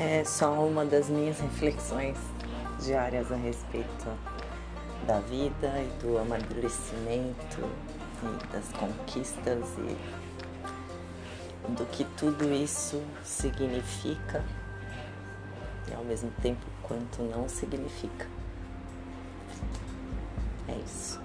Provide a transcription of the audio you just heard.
é só uma das minhas reflexões diárias a respeito da vida e do amadurecimento e das conquistas e do que tudo isso significa e ao mesmo tempo quanto não significa. É isso.